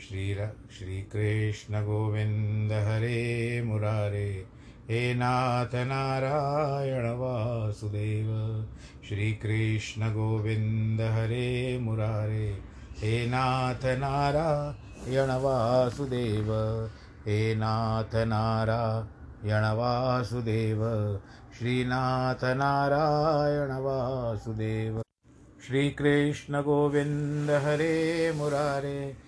श्रीर श्रीकृष्णगोविन्द हरे मुरारे, हे नाथ नारायण वासुदेव। श्रीकृष्णगोविन्द हरे मुरारे, हे नाथ नारायण वासुदेव। हे नाथ नारायण वासुदेव। श्रीनाथ नारायण वासुदेव। श्रीकृष्ण गोविन्द हरे मुरारे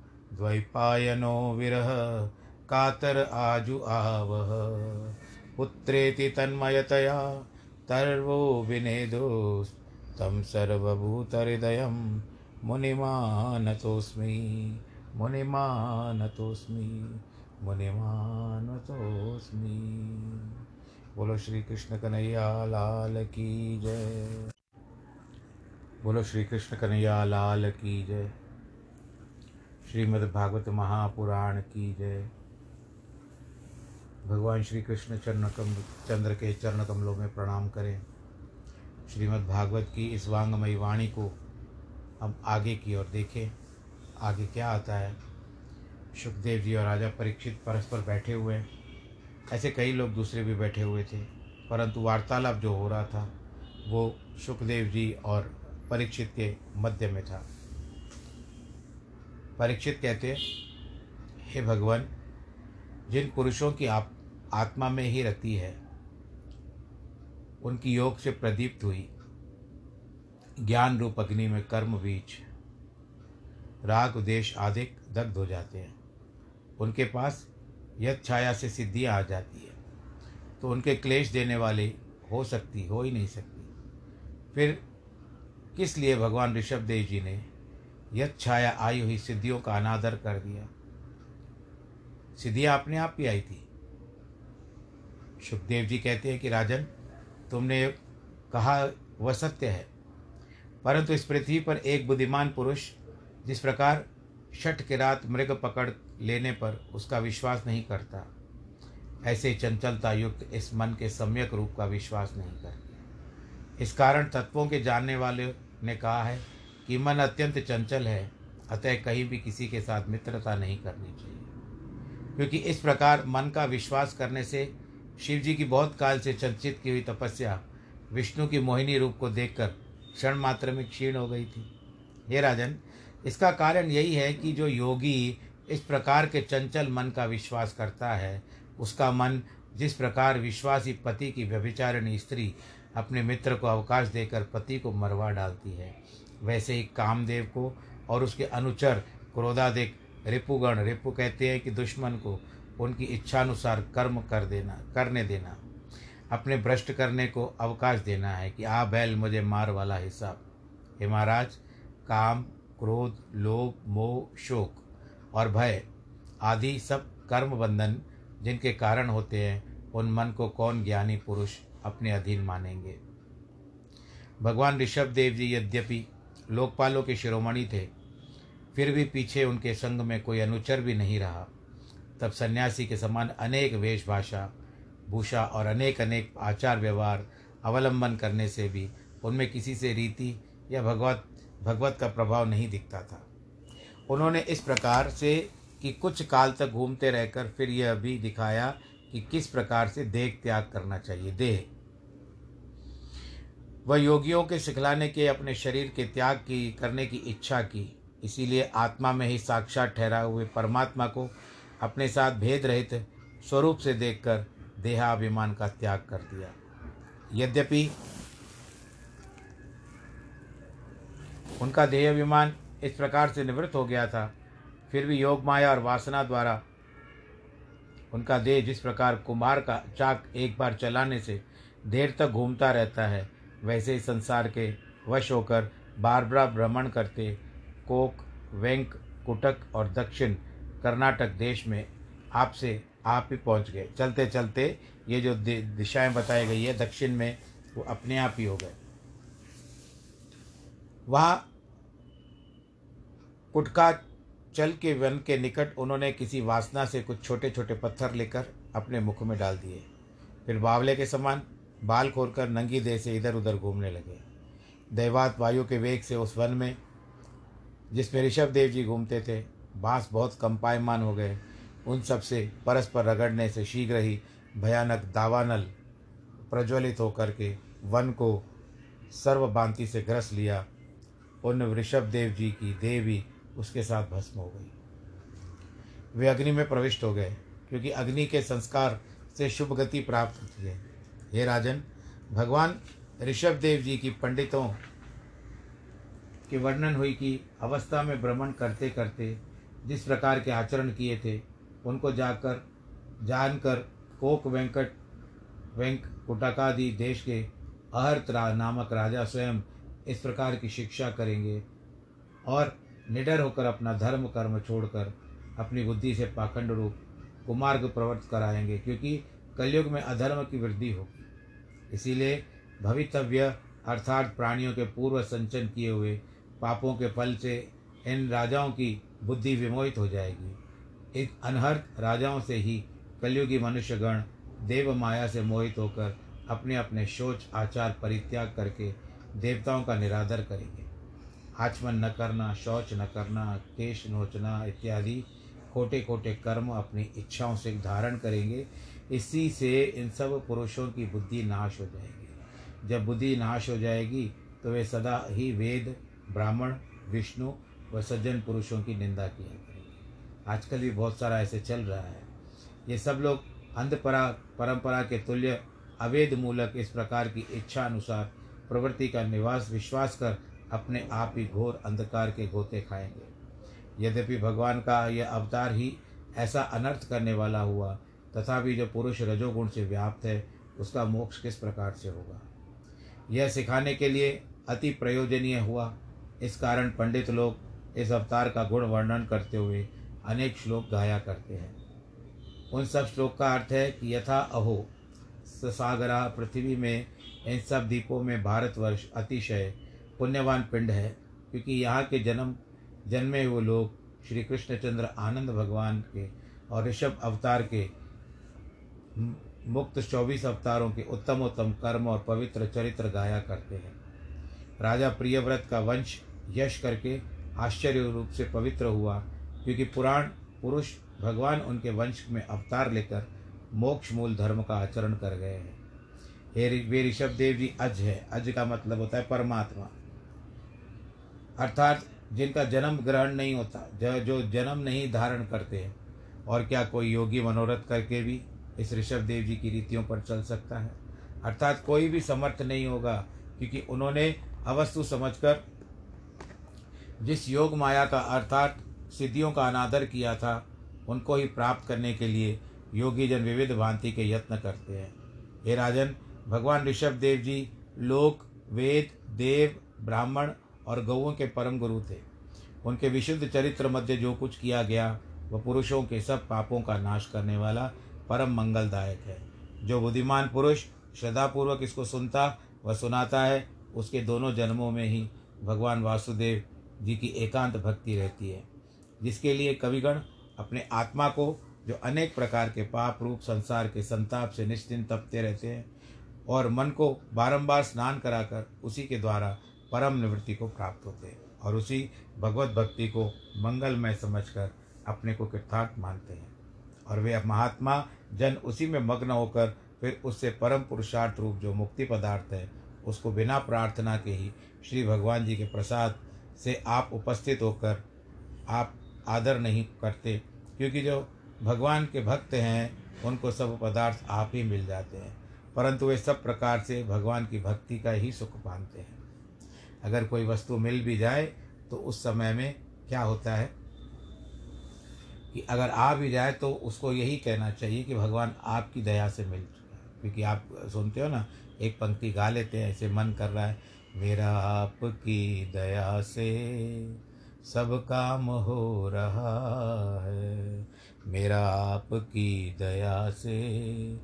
द्वैपायनो विरह, कातर आजु आवह। पुत्रेति तन्मयतया, तर्वो विनेदोस् तं सर्वभूतहृदयं मुनिमानतोऽस्मि मुनिमानतोऽस्मि मुनिमानतोऽस्मि। बोलो श्री कृष्ण कन्हैया, लाल की जय। बोलो श्री कृष्ण कन्हैया, लाल की जय। श्रीमद् भागवत महापुराण की जय। भगवान श्री कृष्ण चरण कम चंद्र के चरण कमलों में प्रणाम करें। श्रीमद् भागवत की इस वांगमयी वाणी को हम आगे की ओर देखें। आगे क्या आता है? सुखदेव जी और राजा परीक्षित परस्पर बैठे हुए हैं। ऐसे कई लोग दूसरे भी बैठे हुए थे, परंतु वार्तालाप जो हो रहा था, वो सुखदेव जी और परीक्षित के मध्य में था। परीक्षित कहते हे भगवान, जिन पुरुषों की आप, आत्मा में ही रति है, उनकी योग से प्रदीप्त हुई, ज्ञान रूप अग्नि में कर्म बीज, राग देश आदि दग्ध हो जाते हैं। उनके पास यद छाया से सिद्धियाँ आ जाती है तो उनके क्लेश देने वाले हो सकती, हो ही नहीं सकती। फिर किस लिए भगवान ऋषभ देव जी ने यद छाया आई हुई सिद्धियों का अनादर कर दिया। सिद्धियाँ अपने आप ही आई थी। सुखदेव जी कहते हैं कि, राजन, तुमने कहा वह सत्य है, परंतु इस पृथ्वी पर एक बुद्धिमान पुरुष, जिस प्रकार छठ के रात मृग पकड़ लेने पर उसका विश्वास नहीं करता, ऐसे चंचलता युक्त इस मन के सम्यक रूप का विश्वास नहीं करते। इस कारण तत्वों के जानने वाले ने कहा है कि मन अत्यंत चंचल है, अतः कहीं भी किसी के साथ मित्रता नहीं करनी चाहिए। क्योंकि इस प्रकार मन का विश्वास करने से शिव जी की बहुत काल से चर्चित की हुई तपस्या विष्णु की मोहिनी रूप को देखकर क्षण मात्र में क्षीण हो गई थी। हे राजन, इसका कारण यही है कि जो योगी इस प्रकार के चंचल मन का विश्वास करता है, उसका मन जिस प्रकार विश्वासी पति की व्यभिचारिणी स्त्री अपने मित्र को अवकाश देकर पति को मरवा डालती है वैसे ही कामदेव को और उसके अनुचर क्रोधाधिक रिपुगण, रिपु कहते हैं कि दुश्मन को उनकी इच्छानुसार कर्म कर देना, करने देना। अपने भ्रष्ट करने को अवकाश देना है कि आ बैल मुझे मार वाला हिसाब हे महाराज, काम, क्रोध, लोभ, मोह, शोक और भय आदि सब कर्म बंधन जिनके कारण होते हैं, उन मन को कौन ज्ञानी पुरुष अपने अधीन मानेंगे? भगवान ऋषभ देव जी यद्यपि लोकपालों के शिरोमणि थे। फिर भी पीछे उनके संग में कोई अनुचर भी नहीं रहा। तब सन्यासी के समान अनेक वेशभाषा, भूषा और अनेक अनेक आचार व्यवहार अवलंबन करने से भी उनमें किसी से रीति या भगवत भगवत का प्रभाव नहीं दिखता था। उन्होंने इस प्रकार से कि कुछ काल तक घूमते रहकर फिर यह भी दिखाया कि किस प्रकार से देह त्याग करना चाहिए, देह। वह योगियों के सिखलाने के, अपने शरीर के त्याग की, करने की इच्छा की। इसीलिए आत्मा में ही साक्षात ठहरा हुए परमात्मा को अपने साथ भेद रहित स्वरूप से देखकर देहाभिमान का त्याग कर दिया। यद्यपि उनका देहाभिमान इस प्रकार से निवृत्त हो गया था, फिर भी योग माया और वासना द्वारा उनका देह जिस प्रकार कुमार का चाक एक बार चलाने से देर तक घूमता रहता है वैसे ही संसार के वश होकर बार बार भ्रमण करते कोक, वेंक, कुटक और दक्षिण कर्नाटक देश में आपसे आप ही पहुँच गए। चलते चलते ये जो दिशाएँ बताई गई है, दक्षिण में वो अपने आप ही हो गए। वहाँ कुटका चल के वन के निकट उन्होंने किसी वासना से कुछ छोटे छोटे पत्थर लेकर अपने मुख में डाल दिए। फिर बावले के समान बाल खोलकर नंगी देह से इधर उधर घूमने लगे। दैवात वायु के वेग से उस वन में जिसमें ऋषभ देव जी घूमते थे, बाँस बहुत कंपायमान हो गए। उन सबसे परस्पर रगड़ने से शीघ्र ही भयानक दावानल प्रज्वलित होकर के वन को सर्वभांति से ग्रस लिया। उन ऋषभ देव जी की देवी उसके साथ भस्म हो गई। वे अग्नि में प्रविष्ट हो गए, क्योंकि अग्नि के संस्कार से शुभ गति प्राप्त होती है। हे राजन, भगवान ऋषभ देव जी की पंडितों के वर्णन हुई कि अवस्था में भ्रमण करते करते जिस प्रकार के आचरण किए थे, उनको जाकर, जानकर कोक वेंकट, वेंक कुटकादि देश के अहर्त नामक राजा स्वयं इस प्रकार की शिक्षा करेंगे और निडर होकर अपना धर्म कर्म छोड़कर अपनी बुद्धि से पाखंड रूप कुमार्ग प्रवर्त कराएँगे, क्योंकि कलयुग में अधर्म की वृद्धि होगी। इसीलिए भवितव्य अर्थात प्राणियों के पूर्व संचन किए हुए पापों के फल से इन राजाओं की बुद्धि विमोहित हो जाएगी। इन अनहर्थ राजाओं से ही कलयुगी मनुष्यगण देव माया से मोहित होकर अपने अपने शोच, आचार परित्याग करके देवताओं का निरादर करेंगे। आचमन न करना, शौच न करना, केश नोचना इत्यादि खोटे खोटे कर्म अपनी इच्छाओं से धारण करेंगे, इसी से इन सब पुरुषों की बुद्धि नाश हो जाएगी। जब बुद्धि नाश हो जाएगी तो वे सदा ही वेद, ब्राह्मण, विष्णु व सज्जन पुरुषों की निंदा किया करेंगे। आजकल भी बहुत सारा ऐसे चल रहा है। ये सब लोग अंधपरा, परंपरा के तुल्य, अवेद मूलक इस प्रकार की इच्छा अनुसार प्रवृत्ति का निवास, विश्वास कर अपने आप ही घोर अंधकार के गोते खाएँगे। यद्यपि भगवान का यह अवतार ही ऐसा अनर्थ करने वाला हुआ, तथापि जो पुरुष रजोगुण से व्याप्त है, उसका मोक्ष किस प्रकार से होगा? यह सिखाने के लिए अति प्रयोजनीय हुआ। इस कारण पंडित लोग इस अवतार का गुण वर्णन करते हुए अनेक श्लोक गाया करते हैं। उन सब श्लोक का अर्थ है कि यथा अहो सागरा पृथ्वी में, इन सब द्वीपों में भारतवर्ष अतिशय पुण्यवान पिंड है, क्योंकि यहाँ के जन्म जन्मे हुए लोग श्री कृष्णचंद्र आनंद भगवान के और ऋषभ अवतार के मुक्त चौबीस अवतारों के उत्तम उत्तम कर्म और पवित्र चरित्र गाया करते हैं। राजा प्रियव्रत का वंश यश करके आश्चर्य रूप से पवित्र हुआ, क्योंकि पुराण पुरुष भगवान उनके वंश में अवतार लेकर मोक्ष मूल धर्म का आचरण कर गए हैं। हे वे ऋषभ देव जी, अज है। अज का मतलब होता है परमात्मा। अर्थात जिनका जन्म ग्रहण नहीं होता, जो जन्म नहीं धारण करते हैं, और क्या कोई योगी मनोरथ करके भी इस ऋषभ देव जी की रीतियों पर चल सकता है? अर्थात कोई भी समर्थ नहीं होगा, क्योंकि उन्होंने अवस्तु समझकर जिस योग माया का अर्थात सिद्धियों का अनादर किया था, उनको ही प्राप्त करने के लिए योगी जन विविध भांति के यत्न करते हैं। हे राजन, भगवान ऋषभ देव जी, लोक, वेद, देव, ब्राह्मण और गौओं के परम गुरु थे। उनके विशुद्ध चरित्र मध्य जो कुछ किया गया वह पुरुषों के सब पापों का नाश करने वाला परम मंगलदायक है। जो बुद्धिमान पुरुष श्रद्धापूर्वक इसको सुनता व सुनाता है, उसके दोनों जन्मों में ही भगवान वासुदेव जी की एकांत भक्ति रहती है, जिसके लिए कविगण अपने आत्मा को जो अनेक प्रकार के पाप रूप संसार के संताप से निश्चिंत तपते रहते हैं और मन को बारंबार स्नान कराकर उसी के द्वारा परम निवृत्ति को प्राप्त होते हैं और उसी भगवत भक्ति को मंगलमय समझकर अपने को कृतार्थ मानते हैं। और वे महात्मा जन उसी में मग्न होकर फिर उससे परम पुरुषार्थ रूप जो मुक्ति पदार्थ है, उसको बिना प्रार्थना के ही श्री भगवान जी के प्रसाद से आप उपस्थित होकर आप आदर नहीं करते, क्योंकि जो भगवान के भक्त हैं, उनको सब पदार्थ आप ही मिल जाते हैं। परंतु वे सब प्रकार से भगवान की भक्ति का ही सुख मानते हैं। अगर कोई वस्तु मिल भी जाए तो उस समय में क्या होता है? कि अगर आ भी जाए तो उसको यही कहना चाहिए कि भगवान आपकी दया से मिल चुका क्योंकि आप सुनते हो ना, एक पंक्ति गा लेते हैं, ऐसे मन कर रहा है, मेरा आपकी दया से सब काम हो रहा है। मेरा आपकी दया से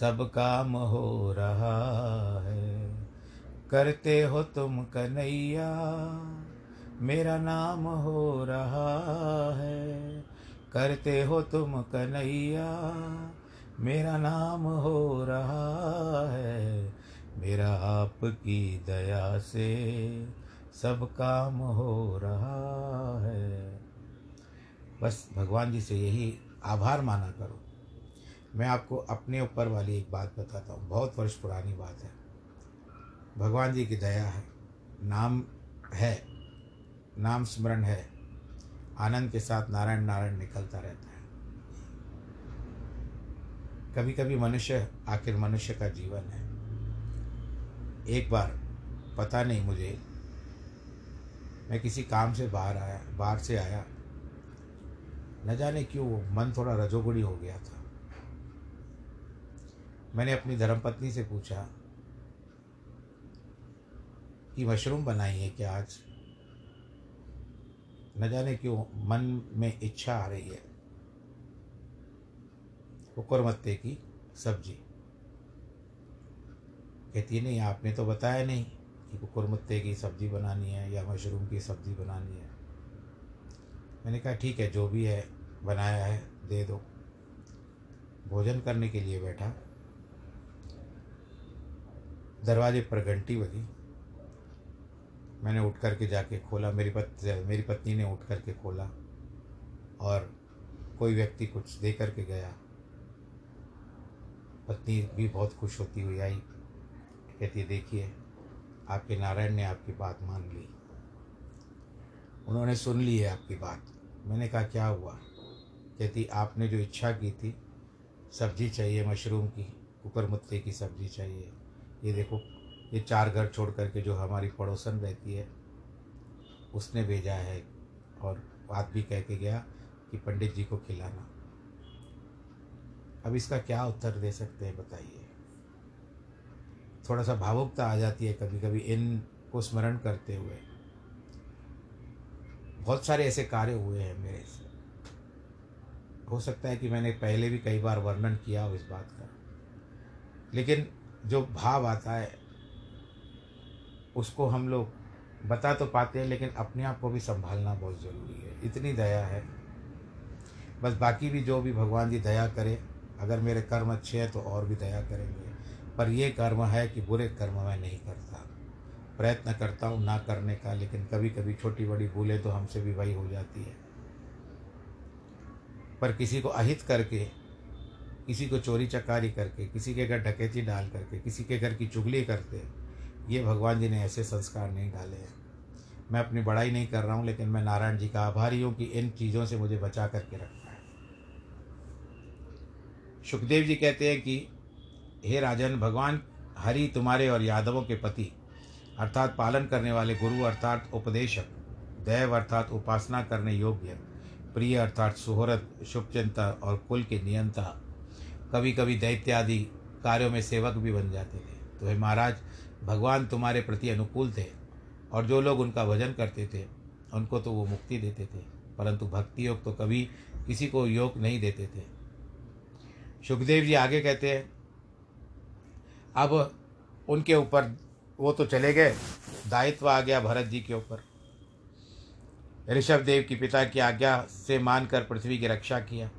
सब काम हो रहा है। करते हो तुम कन्हैया, मेरा नाम हो रहा है। करते हो तुम कन्हैया, मेरा नाम हो रहा है। मेरा आपकी दया से सब काम हो रहा है। बस भगवान जी से यही आभार माना करो। मैं आपको अपने ऊपर वाली एक बात बताता हूँ। बहुत वर्ष पुरानी बात है। भगवान जी की दया है। नाम है, नाम स्मरण है। आनंद के साथ नारायण नारायण निकलता रहता है। कभी कभी मनुष्य आखिर मनुष्य का जीवन है। एक बार, पता नहीं मुझे, मैं किसी काम से बाहर आया, बाहर से आया। न जाने क्यों वो मन थोड़ा रजोगुड़ी हो गया था। मैंने अपनी धर्मपत्नी से पूछा कि मशरूम बनाई है क्या आज? न जाने क्यों मन में इच्छा आ रही है। कुकुरमत्ते की सब्ज़ी। कहती है, नहीं, आपने तो बताया नहीं कि कुकुरमत्ते की सब्ज़ी बनानी है या मशरूम की सब्ज़ी बनानी है। मैंने कहा, ठीक है, जो भी है, बनाया है, दे दो। भोजन करने के लिए बैठा। दरवाजे पर घंटी बजी। मैंने उठ करके जाके खोला, मेरी पत्नी मेरी पत्नी ने उठ करके खोला और कोई व्यक्ति कुछ दे करके गया। पत्नी भी बहुत खुश होती हुई आई, कहती देखिए, आपके नारायण ने आपकी बात मान ली। उन्होंने सुन ली है आपकी बात। मैंने कहा, क्या हुआ? कहती, आपने जो इच्छा की थी, सब्ज़ी चाहिए, मशरूम की, कुकर मुत्ते की सब्ज़ी चाहिए। ये देखो ये चार घर छोड़ करके जो हमारी पड़ोसन रहती है, उसने भेजा है और बात भी कह के गया कि पंडित जी को खिलाना। अब इसका क्या उत्तर दे सकते हैं, बताइए। थोड़ा सा भावुकता आ जाती है कभी कभी इन को स्मरण करते हुए। बहुत सारे ऐसे कार्य हुए हैं मेरे से। हो सकता है कि मैंने पहले भी कई बार वर्णन किया हो इस बात का। लेकिन जो भाव आता है उसको हम लोग बता तो पाते हैं, लेकिन अपने आप को भी संभालना बहुत ज़रूरी है। इतनी दया है। बस बाकी भी जो भी भगवान जी दया करे, अगर मेरे कर्म अच्छे हैं तो और भी दया करेंगे। पर ये कर्म है कि बुरे कर्म मैं नहीं करता। प्रयत्न करता हूँ ना करने का, लेकिन कभी कभी छोटी बड़ी भूलें तो हमसे भी वही हो जाती है। पर किसी को अहित करके, किसी को चोरी चकारी करके, किसी के घर डकैती डाल करके, किसी के घर की चुगली करते ये भगवान जी ने ऐसे संस्कार नहीं डाले हैं। मैं अपनी बड़ाई नहीं कर रहा हूँ, लेकिन मैं नारायण जी का आभारी हूँ कि इन चीज़ों से मुझे बचा करके रखा है। सुखदेव जी कहते हैं कि, हे राजन, भगवान हरि तुम्हारे और यादवों के पति, अर्थात पालन करने वाले गुरु अर्थात उपदेशक, दैव अर्थात उपासना करने योग्य, प्रिय अर्थात सुहरत शुभचिंता और कुल के नियंता कभी कभी दैत्यादि कार्यों में सेवक भी बन जाते थे। तो हे महाराज भगवान तुम्हारे प्रति अनुकूल थे और जो लोग उनका भजन करते थे, उनको तो वो मुक्ति देते थे, परंतु भक्ति योग तो कभी किसी को योग नहीं देते थे। सुखदेव जी आगे कहते हैं, अब उनके ऊपर वो तो चले गए, दायित्व आ गया भरत जी के ऊपर। ऋषभ देव की पिता की आज्ञा से मानकर पृथ्वी की रक्षा किया।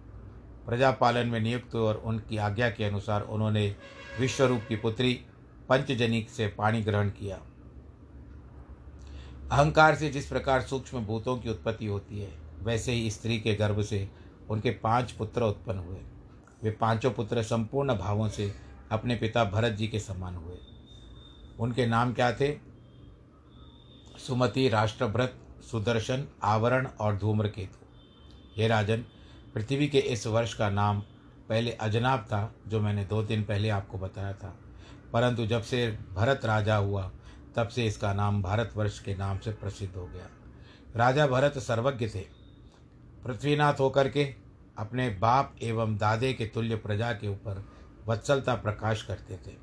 प्रजापालन में नियुक्त और उनकी आज्ञा के अनुसार उन्होंने विश्वरूप की पुत्री पंचजनिक से पानी ग्रहण किया। अहंकार से जिस प्रकार सूक्ष्म भूतों की उत्पत्ति होती है, वैसे ही स्त्री के गर्भ से उनके पाँच पुत्र उत्पन्न हुए। वे पाँचों पुत्र संपूर्ण भावों से अपने पिता भरत जी के समान हुए। उनके नाम क्या थे? सुमति राष्ट्रभ्रत सुदर्शन, आवरण और धूम्रकेतु। ये राजन, पृथ्वी के इस वर्ष का नाम पहले अजनाब था, जो मैंने दो दिन पहले आपको बताया था। परंतु जब से भरत राजा हुआ, तब से इसका नाम भारतवर्ष के नाम से प्रसिद्ध हो गया। राजा भरत सर्वज्ञ थे। पृथ्वीनाथ होकर के अपने बाप एवं दादे के तुल्य प्रजा के ऊपर वत्सलता प्रकाश करते थे।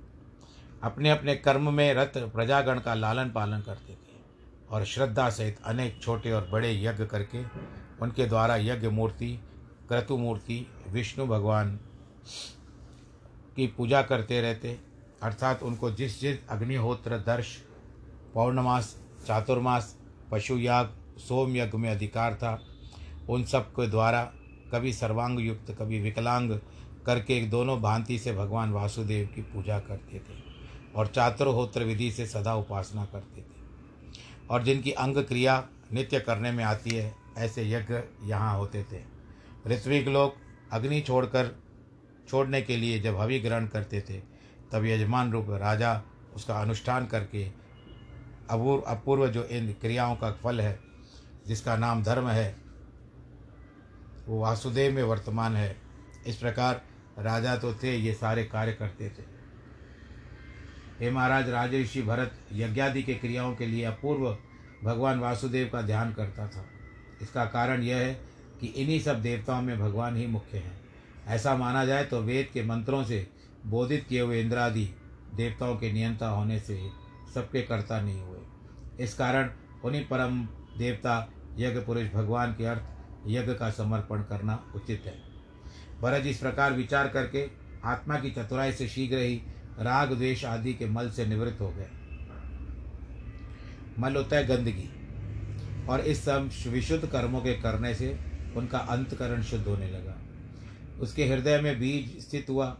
अपने अपने कर्म में रत प्रजागण का लालन पालन करते थे और श्रद्धा सहित अनेक छोटे और बड़े यज्ञ करके उनके द्वारा यज्ञ मूर्ति, क्रतु मूर्ति, विष्णु भगवान की पूजा करते रहते अर्थात उनको जिस जिस अग्निहोत्र, दर्श, पौर्णमास, चातुर्मास पशुयाग सोम यज्ञ में अधिकार था, उन सब के द्वारा कभी सर्वांग युक्त, कभी विकलांग करके दोनों भांति से भगवान वासुदेव की पूजा करते थे और चातुर्होत्र विधि से सदा उपासना करते थे। और जिनकी अंग क्रिया नित्य करने में आती है, ऐसे यज्ञ यहाँ होते थे। ऋत्विक लोग अग्नि छोड़कर, छोड़ने के लिए जब हवि ग्रहण करते थे तब यजमान रूप राजा उसका अनुष्ठान करके अपूर्व अपूर्व जो इन क्रियाओं का फल है, जिसका नाम धर्म है, वो वासुदेव में वर्तमान है। इस प्रकार राजा तो थे, ये सारे कार्य करते थे। हे महाराज राजऋषि भरत यज्ञादि के क्रियाओं के लिए अपूर्व भगवान वासुदेव का ध्यान करता था। इसका कारण यह है कि इन्हीं सब देवताओं में भगवान ही मुख्य हैं। ऐसा माना जाए तो वेद के मंत्रों से बोधित किए हुए इंद्रादि देवताओं के नियंता होने से सबके कर्ता नहीं हुए। इस कारण उन्हीं परम देवता यज्ञ पुरुष भगवान के अर्थ यज्ञ का समर्पण करना उचित है। भरत इस प्रकार विचार करके आत्मा की चतुराई से शीघ्र ही राग द्वेष आदि के मल से निवृत्त हो गए। मल होता है गंदगी और इस सब विशुद्ध कर्मों के करने से उनका अंतकरण शुद्ध होने लगा। उसके हृदय में बीज स्थित हुआ।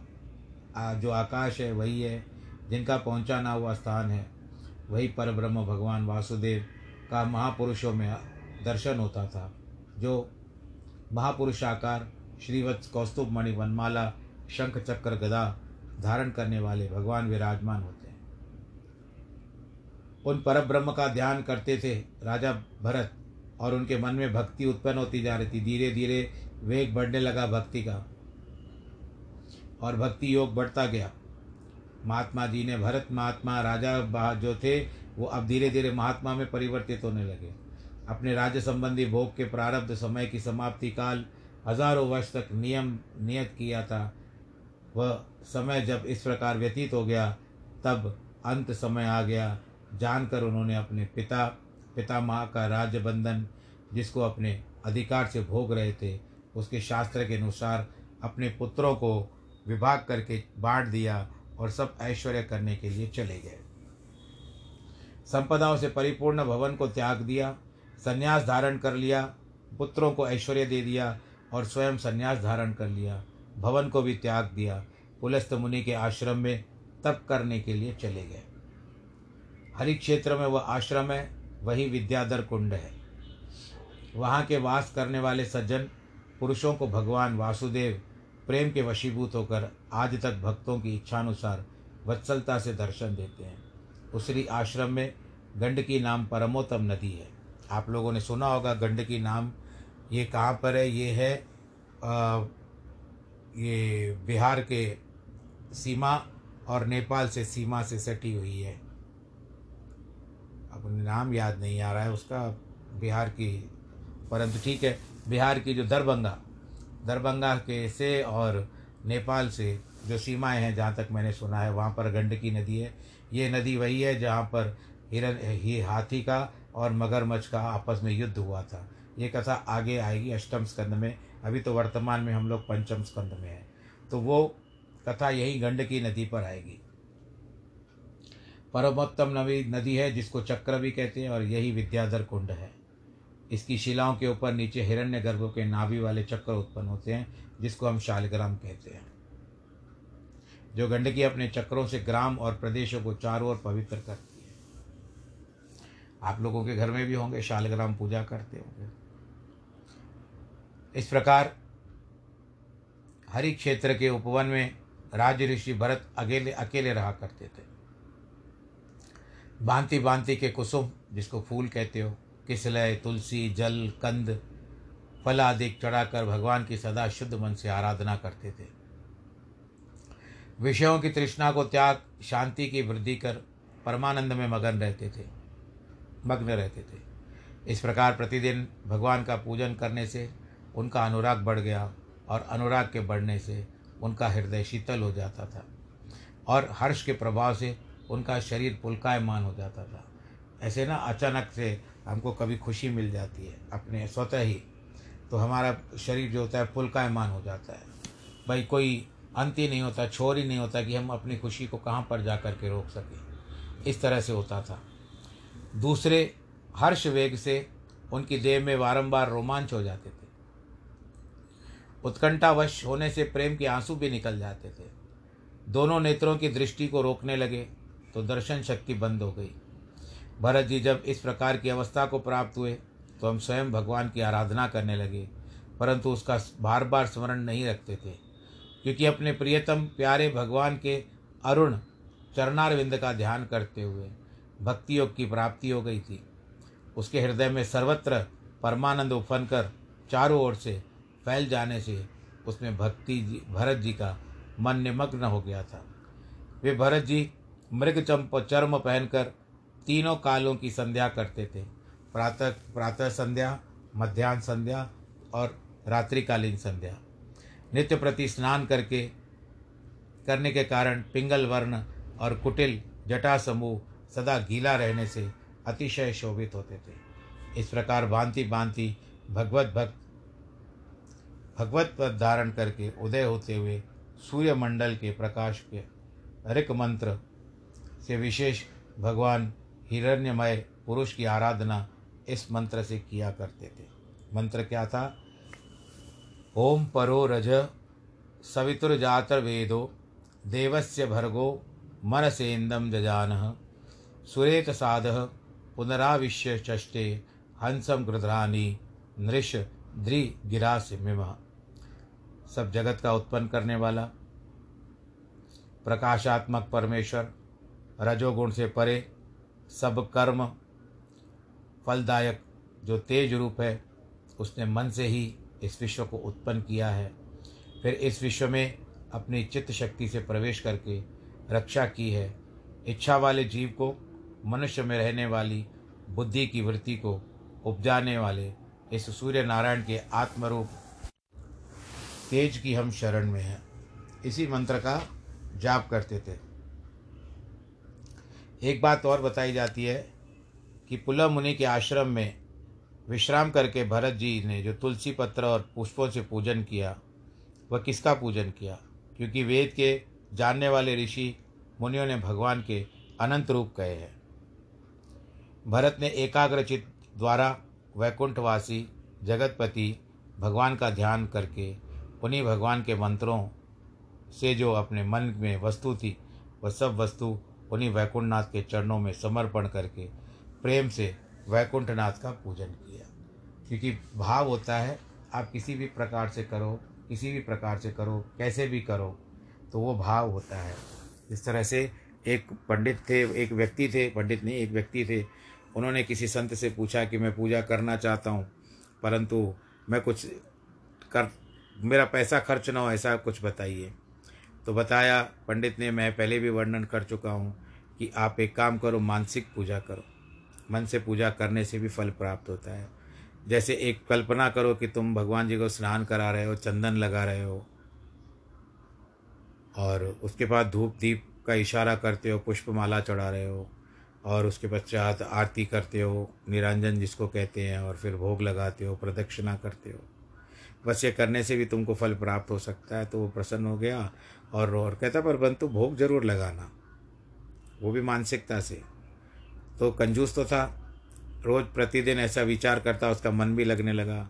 जो आकाश है, वही है, जिनका पहुंचाना हुआ स्थान है। वही पर ब्रह्म भगवान वासुदेव का महापुरुषों में दर्शन होता था, जो महापुरुषाकार श्रीवत्स कौस्तुभ मणि, वनमाला, शंख चक्र, गदा धारण करने वाले भगवान विराजमान होते हैं। उन पर ब्रह्म का ध्यान करते थे राजा भरत, और उनके मन में भक्ति उत्पन्न होती जा रही थी। धीरे धीरे वेग बढ़ने लगा भक्ति का। और भक्ति योग बढ़ता गया। महात्मा जी ने भरत, महात्मा, राजा जो थे, वो अब धीरे धीरे महात्मा में परिवर्तित होने लगे। अपने राज्य संबंधी भोग के प्रारब्ध, समय की समाप्ति काल, हज़ारों वर्ष तक नियम, नियत किया था। वह समय जब इस प्रकार व्यतीत हो गया, तब अंत समय आ गया। जानकर उन्होंने अपने पिता पिता माँ का राज्य बंधन, जिसको अपने अधिकार से भोग रहे थे, उसके शास्त्र के अनुसार अपने पुत्रों को विभाग करके बांट दिया और सब ऐश्वर्य करने के लिए चले गए। संपदाओं से परिपूर्ण भवन को त्याग दिया, संन्यास धारण कर लिया, पुत्रों को ऐश्वर्य दे दिया और स्वयं संन्यास धारण कर लिया, भवन को भी त्याग दिया, पुलस्त मुनि के आश्रम में तप करने के लिए चले गए। हरि क्षेत्र में वह आश्रम है, वही विद्याधर कुंड है। वहाँ के वास करने वाले सज्जन, पुरुषों को भगवान वासुदेव प्रेम के वशीभूत होकर आज तक भक्तों की इच्छानुसार वत्सलता से दर्शन देते हैं। उसरी आश्रम में गंडकी नाम परमोत्तम नदी है। आप लोगों ने सुना होगा गंडकी नाम। ये कहाँ पर है? ये है आ, ये बिहार के सीमा और नेपाल से सीमा से सटी हुई है। अब नाम याद नहीं आ रहा है उसका। बिहार की परंतु ठीक है बिहार की जो दरभंगा दरभंगा के से और नेपाल से जो सीमाएँ हैं जहाँ तक मैंने सुना है, वहाँ पर गंडकी नदी है। ये नदी वही है जहाँ पर हिरन ही हाथी का और मगरमच्छ का आपस में युद्ध हुआ था। ये कथा आगे आएगी अष्टम स्कंद में। अभी तो वर्तमान में हम लोग पंचम स्कंद में हैं। तो वो कथा यही गंडकी नदी पर आएगी। परमोत्तम नवी नदी है जिसको चक्र भी कहते हैं और यही विद्याधर कुंड है। इसकी शिलाओं के ऊपर नीचे हिरण्य गर्भों के नाभि वाले चक्र उत्पन्न होते हैं, जिसको हम शालग्राम कहते हैं। जो गंडकी अपने चक्रों से ग्राम और प्रदेशों को चारों ओर पवित्र करती है। आप लोगों के घर में भी होंगे, शालग्राम पूजा करते होंगे। इस प्रकार हरि क्षेत्र के उपवन में राज ऋषि भरत अकेले अकेले रहा करते थे। भांति भांति के कुसुम, जिसको फूल कहते हो किसलय तुलसी, जल, कंद, फल आदि चढ़ाकर भगवान की सदा शुद्ध मन से आराधना करते थे। विषयों की तृष्णा को त्याग, शांति की वृद्धि कर परमानंद में मगन रहते थे, मग्न रहते थे। इस प्रकार प्रतिदिन भगवान का पूजन करने से उनका अनुराग बढ़ गया और अनुराग के बढ़ने से उनका हृदय शीतल हो जाता था और हर्ष के प्रभाव से उनका शरीर पुलकायमान हो जाता था। ऐसे ना अचानक से हमको कभी खुशी मिल जाती है अपने स्वतः ही। तो हमारा शरीर जो होता है, पुलकायमान हो जाता है। भाई, कोई अंत ही नहीं होता, छोर ही नहीं होता कि हम अपनी खुशी को कहाँ पर जा कर के रोक सकें। इस तरह से होता था। दूसरे, हर्ष वेग से उनकी देह में बारंबार रोमांच हो जाते थे। उत्कंठावश होने से प्रेम के आँसू भी निकल जाते थे। दोनों नेत्रों की दृष्टि को रोकने लगे तो दर्शन शक्ति बंद हो गई। भरत जी जब इस प्रकार की अवस्था को प्राप्त हुए तो हम स्वयं भगवान की आराधना करने लगे, परंतु उसका बार बार स्मरण नहीं रखते थे, क्योंकि अपने प्रियतम, प्यारे भगवान के अरुण चरणारविंद का ध्यान करते हुए भक्ति योग की प्राप्ति हो गई थी। उसके हृदय में सर्वत्र परमानंद उफन कर चारों ओर से फैल जाने से उसमें भक्ति जी, भरत जी का मन निमग्न हो गया था। वे भरत जी मृग चंप चर्म पहनकर तीनों कालों की संध्या करते थे। प्रातः प्रातः संध्या, मध्यान्ह संध्या और रात्रिकालीन संध्या। नित्य प्रति स्नान करके, करने के कारण पिंगल वर्ण और कुटिल जटा समूह सदा गीला रहने से अतिशय शोभित होते थे। इस प्रकार भांति भांति भगवत भक्त भगवत पद धारण करके उदय होते हुए सूर्यमंडल के प्रकाश के ऋक मंत्र से विशेष भगवान हिरण्यमय पुरुष की आराधना इस मंत्र से किया करते थे। मंत्र क्या था? ओम परो रज सवितुर्जातर वेदो देवस्य भर्गो मनसेन्दम जजान सुरेत साध पुनराविश्य चष्टे हंसम गृध्रानी नृष द्रि गिरास मिम। सब जगत का उत्पन्न करने वाला, प्रकाशात्मक परमेश्वर, रजोगुण से परे सब कर्म फलदायक जो तेज रूप है, उसने मन से ही इस विश्व को उत्पन्न किया है। फिर इस विश्व में अपनी चित्त शक्ति से प्रवेश करके रक्षा की है। इच्छा वाले जीव को, मनुष्य में रहने वाली बुद्धि की वृत्ति को उपजाने वाले इस सूर्य नारायण के आत्मरूप तेज की हम शरण में हैं। इसी मंत्र का जाप करते थे। एक बात और बताई जाती है कि पुलह मुनि के आश्रम में विश्राम करके भरत जी ने जो तुलसी पत्र और पुष्पों से पूजन किया, वह किसका पूजन किया? क्योंकि वेद के जानने वाले ऋषि मुनियों ने भगवान के अनंत रूप कहे हैं। भरत ने एकाग्रचित द्वारा वैकुंठवासी जगतपति भगवान का ध्यान करके उन्हीं भगवान के मंत्रों से जो अपने मन में वस्तु थी, वह सब वस्तु उन्हीं वैकुंठनाथ के चरणों में समर्पण करके प्रेम से वैकुंठनाथ का पूजन किया। क्योंकि भाव होता है, आप किसी भी प्रकार से करो, किसी भी प्रकार से करो, कैसे भी करो तो वो भाव होता है। इस तरह से एक पंडित थे, एक व्यक्ति थे, पंडित नहीं, एक व्यक्ति थे। उन्होंने किसी संत से पूछा कि मैं पूजा करना चाहता हूँ, परंतु मैं कुछ कर, मेरा पैसा खर्च ना हो, ऐसा कुछ बताइए। तो बताया, पंडित ने, मैं पहले भी वर्णन कर चुका हूँ कि आप एक काम करो, मानसिक पूजा करो। मन से पूजा करने से भी फल प्राप्त होता है। जैसे एक कल्पना करो कि तुम भगवान जी को स्नान करा रहे हो, चंदन लगा रहे हो और उसके बाद धूप, दीप का इशारा करते हो, पुष्पमाला चढ़ा रहे हो और उसके पश्चात आरती करते हो, निरंजन जिसको कहते हैं और फिर भोग लगाते हो, प्रदक्षिणा करते हो। बस ये करने से भी तुमको फल प्राप्त हो सकता है। तो वो प्रसन्न हो गया और और कहता, पर बंतु भोग ज़रूर लगाना। वो भी मानसिकता से। तो कंजूस तो था। रोज प्रतिदिन ऐसा विचार करता, उसका मन भी लगने लगा।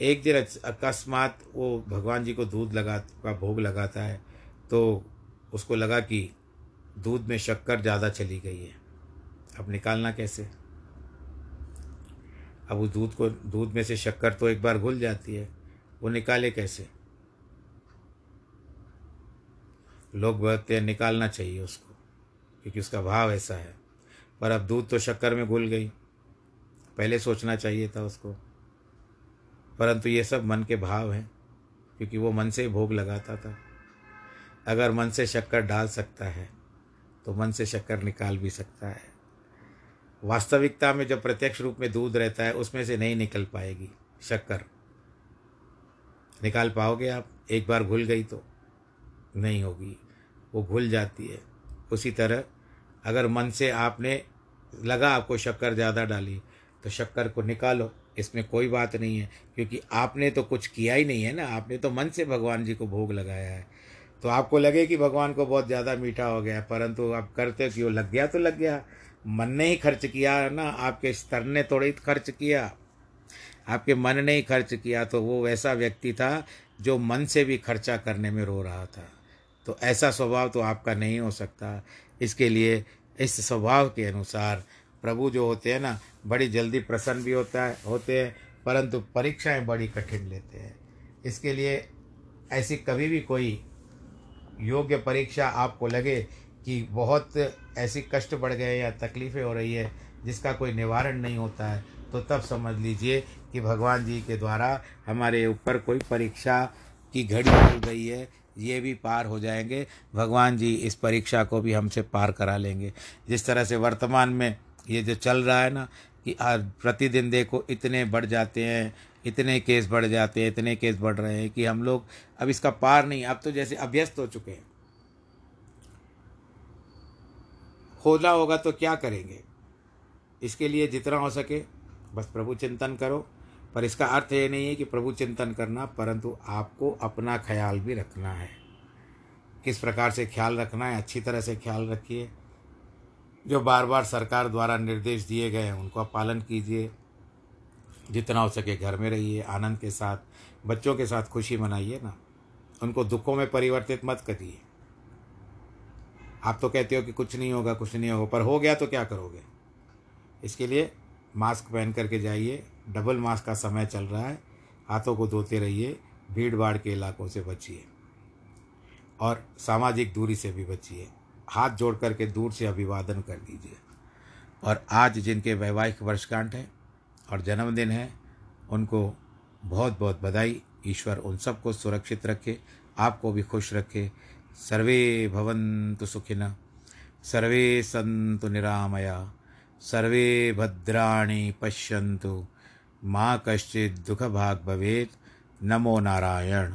एक दिन अकस्मात वो भगवान जी को दूध लगा, का भोग लगाता है तो उसको लगा कि दूध में शक्कर ज़्यादा चली गई है। अब निकालना कैसे? अब उस दूध को, दूध में से शक्कर तो एक बार घुल जाती है। वो निकाले कैसे? लोग बोलते हैं निकालना चाहिए उसको, क्योंकि उसका भाव ऐसा है। पर अब दूध तो शक्कर में घुल गई। पहले सोचना चाहिए था उसको। परंतु ये सब मन के भाव हैं, क्योंकि वो मन से भोग लगाता था। अगर मन से शक्कर डाल सकता है तो मन से शक्कर निकाल भी सकता है। वास्तविकता में जब प्रत्यक्ष रूप में दूध रहता है, उसमें से नहीं निकल पाएगी शक्कर। निकाल पाओगे आप? एक बार घुल गई तो नहीं होगी। वो घुल जाती है। उसी तरह, अगर मन से आपने लगा आपको शक्कर ज़्यादा डाली तो शक्कर को निकालो, इसमें कोई बात नहीं है, क्योंकि आपने तो कुछ किया ही नहीं है ना, आपने तो मन से भगवान जी को भोग लगाया है। तो आपको लगे कि भगवान को बहुत ज़्यादा मीठा हो गया, परंतु आप करते कि वो लग गया तो लग गया। मन ने ही खर्च किया ना, आपके स्तर ने थोड़ी खर्च किया। आपके मन ने ही खर्च किया तो वो वैसा व्यक्ति था जो मन से भी खर्चा करने में रो रहा था। तो ऐसा स्वभाव तो आपका नहीं हो सकता। इसके लिए इस स्वभाव के अनुसार प्रभु जो होते हैं ना, बड़ी जल्दी प्रसन्न भी होता है, होते हैं, परंतु परीक्षाएँ बड़ी कठिन लेते हैं। इसके लिए ऐसी कभी भी कोई योग्य परीक्षा आपको लगे कि बहुत ऐसी कष्ट बढ़ गए या तकलीफ़ें हो रही है, जिसका कोई निवारण नहीं होता है तो तब समझ लीजिए कि भगवान जी के द्वारा हमारे ऊपर कोई परीक्षा की घड़ी चल गई है ये भी पार हो जाएँगे। भगवान जी इस परीक्षा को भी हमसे पार करा लेंगे। जिस तरह से वर्तमान में ये जो चल रहा है ना, कि प्रतिदिन देखो इतने बढ़ जाते हैं, इतने केस बढ़ जाते हैं, इतने केस बढ़ रहे हैं कि हम लोग अब इसका पार नहीं, अब तो जैसे अभ्यस्त हो चुके हैं। होना होगा तो क्या करेंगे? इसके लिए जितना हो सके बस प्रभु चिंतन करो। पर इसका अर्थ ये नहीं है कि प्रभु चिंतन करना, परंतु आपको अपना ख्याल भी रखना है। किस प्रकार से ख्याल रखना है, अच्छी तरह से ख्याल रखिए। जो बार बार सरकार द्वारा निर्देश दिए गए हैं, उनको पालन कीजिए। जितना हो सके घर में रहिए, आनंद के साथ, बच्चों के साथ खुशी मनाइए ना। उनको दुखों में परिवर्तित मत करिए। आप तो कहते हो कि कुछ नहीं होगा, कुछ नहीं होगा, पर हो गया तो क्या करोगे? इसके लिए मास्क पहन करके जाइए। डबल मास्क का समय चल रहा है। हाथों को धोते रहिए भीड़ भाड़ के इलाकों से बचिए। और सामाजिक दूरी से भी बचिए। हाथ जोड़ करके दूर से अभिवादन कर दीजिए। और आज जिनके वैवाहिक वर्षगांठ है और जन्मदिन है, उनको बहुत बहुत बधाई। ईश्वर उन सबको सुरक्षित रखे, आपको भी खुश रखे। सर्वे भवन्तु सुखिन, सर्वे सन्तु निरामया, सर्वे भद्राणि पश्यन्तु। माँ कश्चित दुख भाग भवेत। नमो नारायण।